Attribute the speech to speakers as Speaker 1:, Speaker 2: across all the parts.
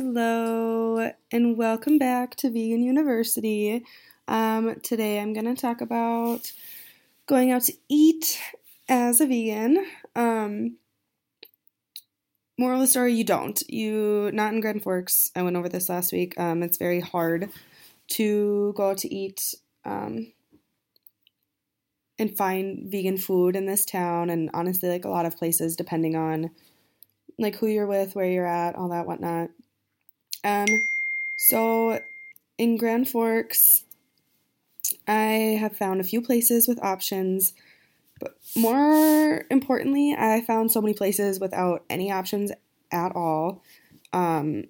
Speaker 1: Hello, and welcome back to Vegan University. Um, today I'm going to talk about going out to eat as a vegan. Um, moral of the story you don't. You, not in Grand Forks. I went over this last week. Um, it's very hard to go out to eat um, and find vegan food in this town, and honestly, like a lot of places, depending on like who you're with, where you're at, all that whatnot. Um, so in Grand Forks, I have found a few places with options, but more importantly, I found so many places without any options at all. Um,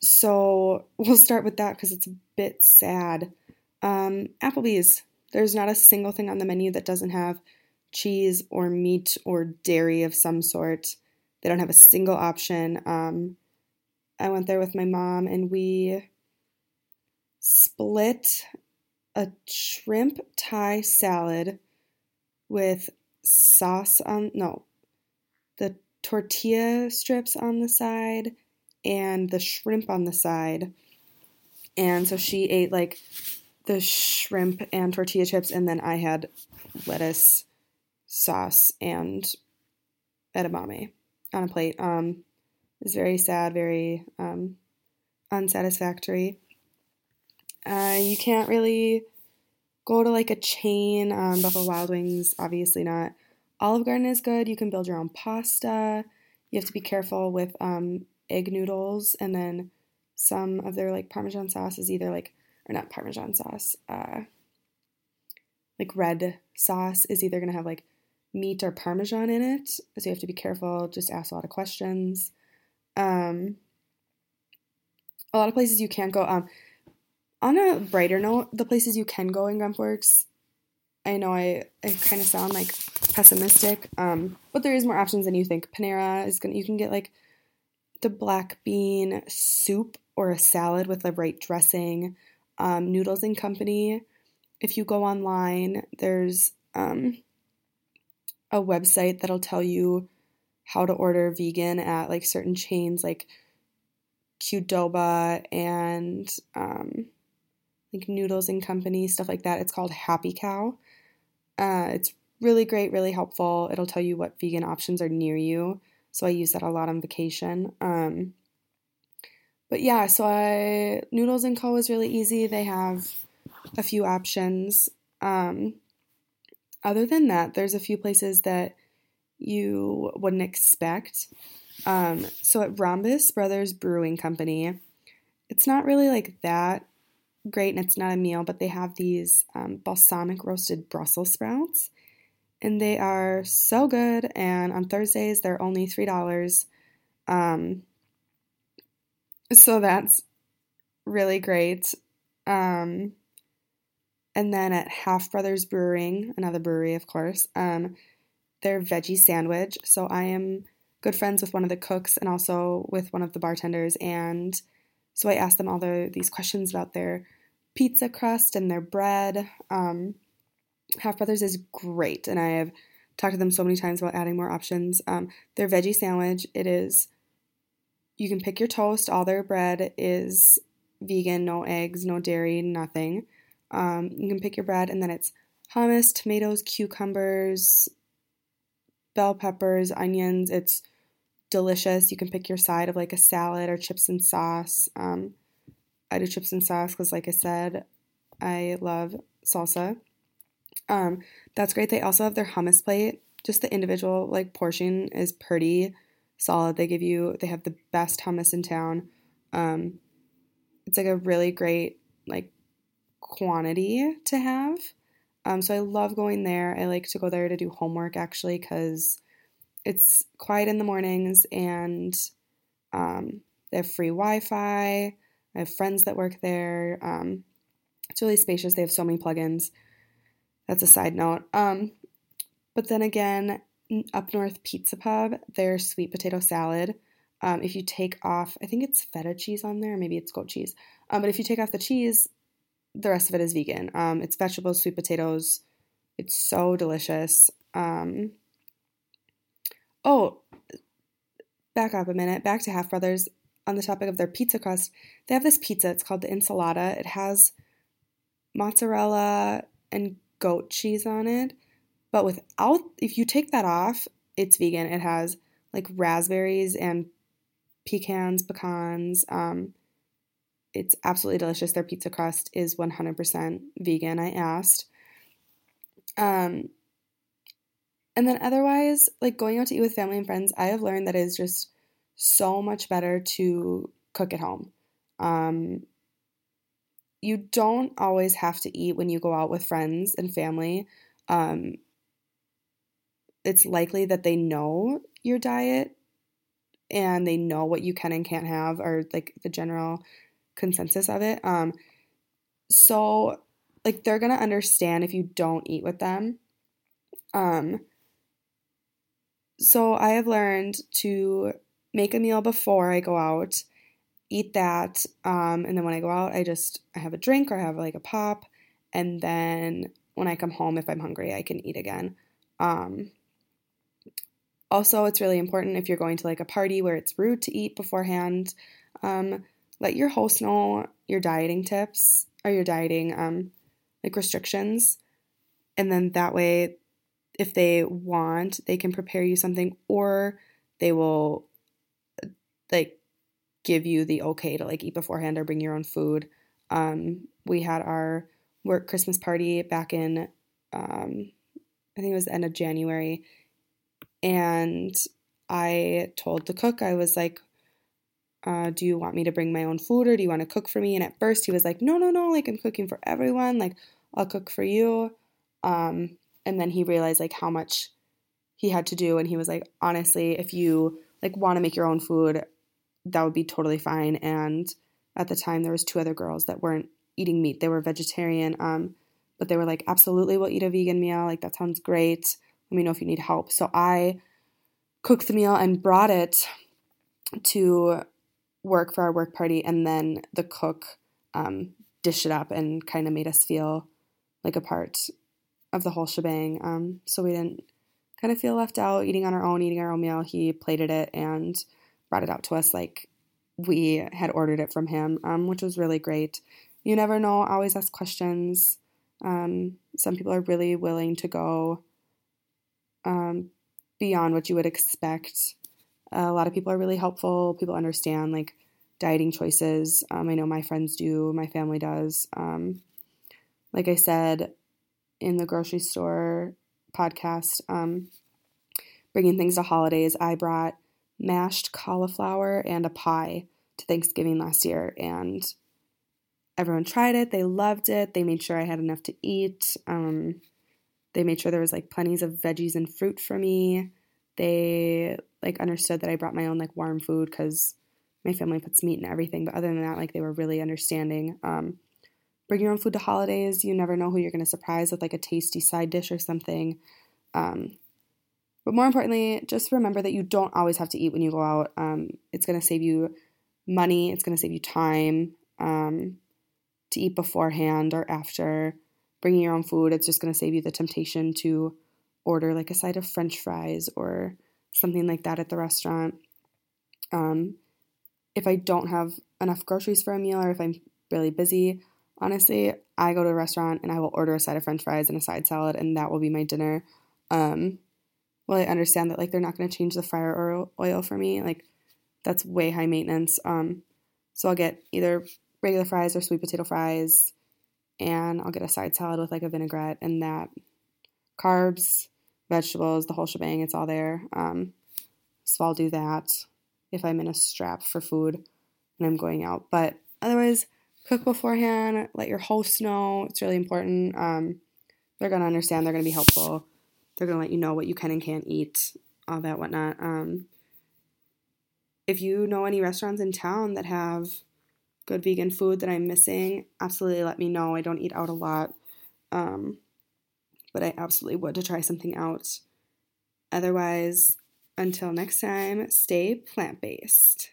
Speaker 1: so we'll start with that because it's a bit sad. Um, Applebee's. There's not a single thing on the menu that doesn't have cheese or meat or dairy of some sort. They don't have a single option. Um, I went there with my mom and we split a shrimp Thai salad with sauce on, no, the tortilla strips on the side and the shrimp on the side. And so she ate like the shrimp and tortilla chips, and then I had lettuce, sauce, and edamame on a plate. Um, is very sad, very um, unsatisfactory. Uh, you can't really go to like a chain. Um, Buffalo Wild Wings, obviously not. Olive Garden is good. You can build your own pasta. You have to be careful with um, egg noodles, and then some of their like Parmesan sauce is either like, or not Parmesan sauce, uh, like red sauce is either to have like meat or Parmesan in it. So you have to be careful. Just ask a lot of questions. Um, a lot of places you can't go. Um, on a brighter note, the places you can go in Grand Forks, I know I, I kind of sound like pessimistic, um, but there is more options than you think. Panera is gonna you can get like the black bean soup or a salad with the right dressing. Um, Noodles and Company. If you go online, there's um, a website that'll tell you how to order vegan at like certain chains like Qdoba and um, like Noodles and Company, stuff like that. It's called Happy Cow. Uh, it's really great, really helpful. It'll tell you what vegan options are near you. So I use that a lot on vacation. Um, but yeah, so I Noodles and Co is really easy. They have a few options. Um, other than that, there's a few places that you wouldn't expect. Um, so at Rhombus Brothers Brewing Company, it's not really like that great and it's not a meal, but they have these um, balsamic roasted Brussels sprouts and they are so good. And on Thursdays, they're only $3. Um, so that's really great. Um, and then at Half Brothers Brewing, another brewery, of course, um, their veggie sandwich. So I am good friends with one of the cooks and also with one of the bartenders, and so I asked them all the, these questions about their pizza crust and their bread. Um, Half Brothers is great, and I have talked to them so many times about adding more options. Um, their veggie sandwich, it is you can pick your toast. All their bread is vegan, no eggs, no dairy, nothing. Um, you can pick your bread, and then it's hummus, tomatoes, cucumbers, bell peppers, onions. It's delicious. You can pick your side of like a salad or chips and sauce. Um, I do chips and sauce because, like I said, I love salsa. Um, that's great. They also have their hummus plate. Just the individual like portion is pretty solid. They give you they have the best hummus in town. Um, it's like a really great like quantity to have. Um, so I love going there. I like to go there to do homework actually because it's quiet in the mornings and um, they have free Wi Fi. I have friends that work there. Um, it's really spacious. They have so many plugins. That's a side note. Um, but then again, up north Pizza Pub, their sweet potato salad. Um, if you take off, I think it's feta cheese on there, maybe it's goat cheese. Um, but if you take off the cheese, the rest of it is vegan. Um, it's vegetables, sweet potatoes. It's so delicious. Um, oh, back up a minute. Back to Half Brothers. on the topic of their pizza crust, they have this pizza. It's called the ensalada. It has mozzarella and goat cheese on it, but without, if you take that off, it's vegan. It has like raspberries and pecans, pecans. Um, it's absolutely delicious. Their pizza crust is 100% vegan. I asked. Um, and then otherwise, like going out to eat with family and friends, I have learned that it is just so much better to cook at home. Um, you don't always have to eat when you go out with friends and family. Um, it's likely that they know your diet and they know what you can and can't have, or like the general consensus of it. Um, so, like, they're gonna understand if you don't eat with them. Um, so I have learned to make a meal before I go out, eat that, um, and then when I go out, I just I have a drink or I have like a pop, and then when I come home, if I'm hungry, I can eat again. Um, also, it's really important if you're going to like a party where it's rude to eat beforehand. Um, let your host know your dieting tips or your dieting um, like restrictions, and then that way, if they want, they can prepare you something, or they will like give you the okay to like eat beforehand or bring your own food. Um, we had our work Christmas party back in um, I think it was the end of January, and I told the cook I was like, uh, "Do you want me to bring my own food or do you want to cook for me?" And at first he was like, "No, no, no! Like I'm cooking for everyone. Like I'll cook for you." Um, and then he realized like how much he had to do, and he was like, "Honestly, if you like want to make your own food, that would be totally fine. And at the time, there was two other girls that weren't eating meat; they were vegetarian. Um, but they were like, absolutely, we'll eat a vegan meal. Like that sounds great. Let me know if you need help. So I cooked the meal and brought it to work for our work party, and then the cook um, dished it up and kind of made us feel like a part of the whole shebang. Um, so we didn't kind of feel left out eating on our own, eating our own meal. He plated it and brought it out to us like we had ordered it from him, um, which was really great. You never know, always ask questions. Um, some people are really willing to go um, beyond what you would expect. A lot of people are really helpful. People understand like dieting choices. Um, I know my friends do, my family does. Um, like I said in the grocery store podcast, um, bringing things to holidays, I brought mashed cauliflower and a pie to Thanksgiving last year, and everyone tried it. They loved it. They made sure I had enough to eat. Um, they made sure there was like plenty of veggies and fruit for me. They like understood that I brought my own like warm food because my family puts meat in everything. But other than that, like they were really understanding. Um, bring your own food to holidays. You never know who you're going to surprise with like a tasty side dish or something. Um, but more importantly, just remember that you don't always have to eat when you go out. Um, it's going to save you money. It's going to save you time um, to eat beforehand or after. Bringing your own food, it's just going to save you the temptation to order like a side of French fries or something like that at the restaurant. Um, if I don't have enough groceries for a meal or if I'm really busy, honestly, I go to a restaurant and I will order a side of French fries and a side salad, and that will be my dinner. Um, well, I understand that like they're not going to change the fryer oil, for me. Like that's way high maintenance. Um, so I'll get either regular fries or sweet potato fries, and I'll get a side salad with like a vinaigrette and that carbs, vegetables, the whole shebang. It's all there. Um, so I'll do that if I'm in a strap for food and I'm going out. But otherwise, cook beforehand. Let your host know. It's really important. Um, they're gonna understand. They're gonna be helpful. They're gonna let you know what you can and can't eat, all that whatnot. Um, if you know any restaurants in town that have good vegan food that I'm missing, absolutely let me know. I don't eat out a lot, um, but I absolutely would to try something out. Otherwise, until next time, stay plant based.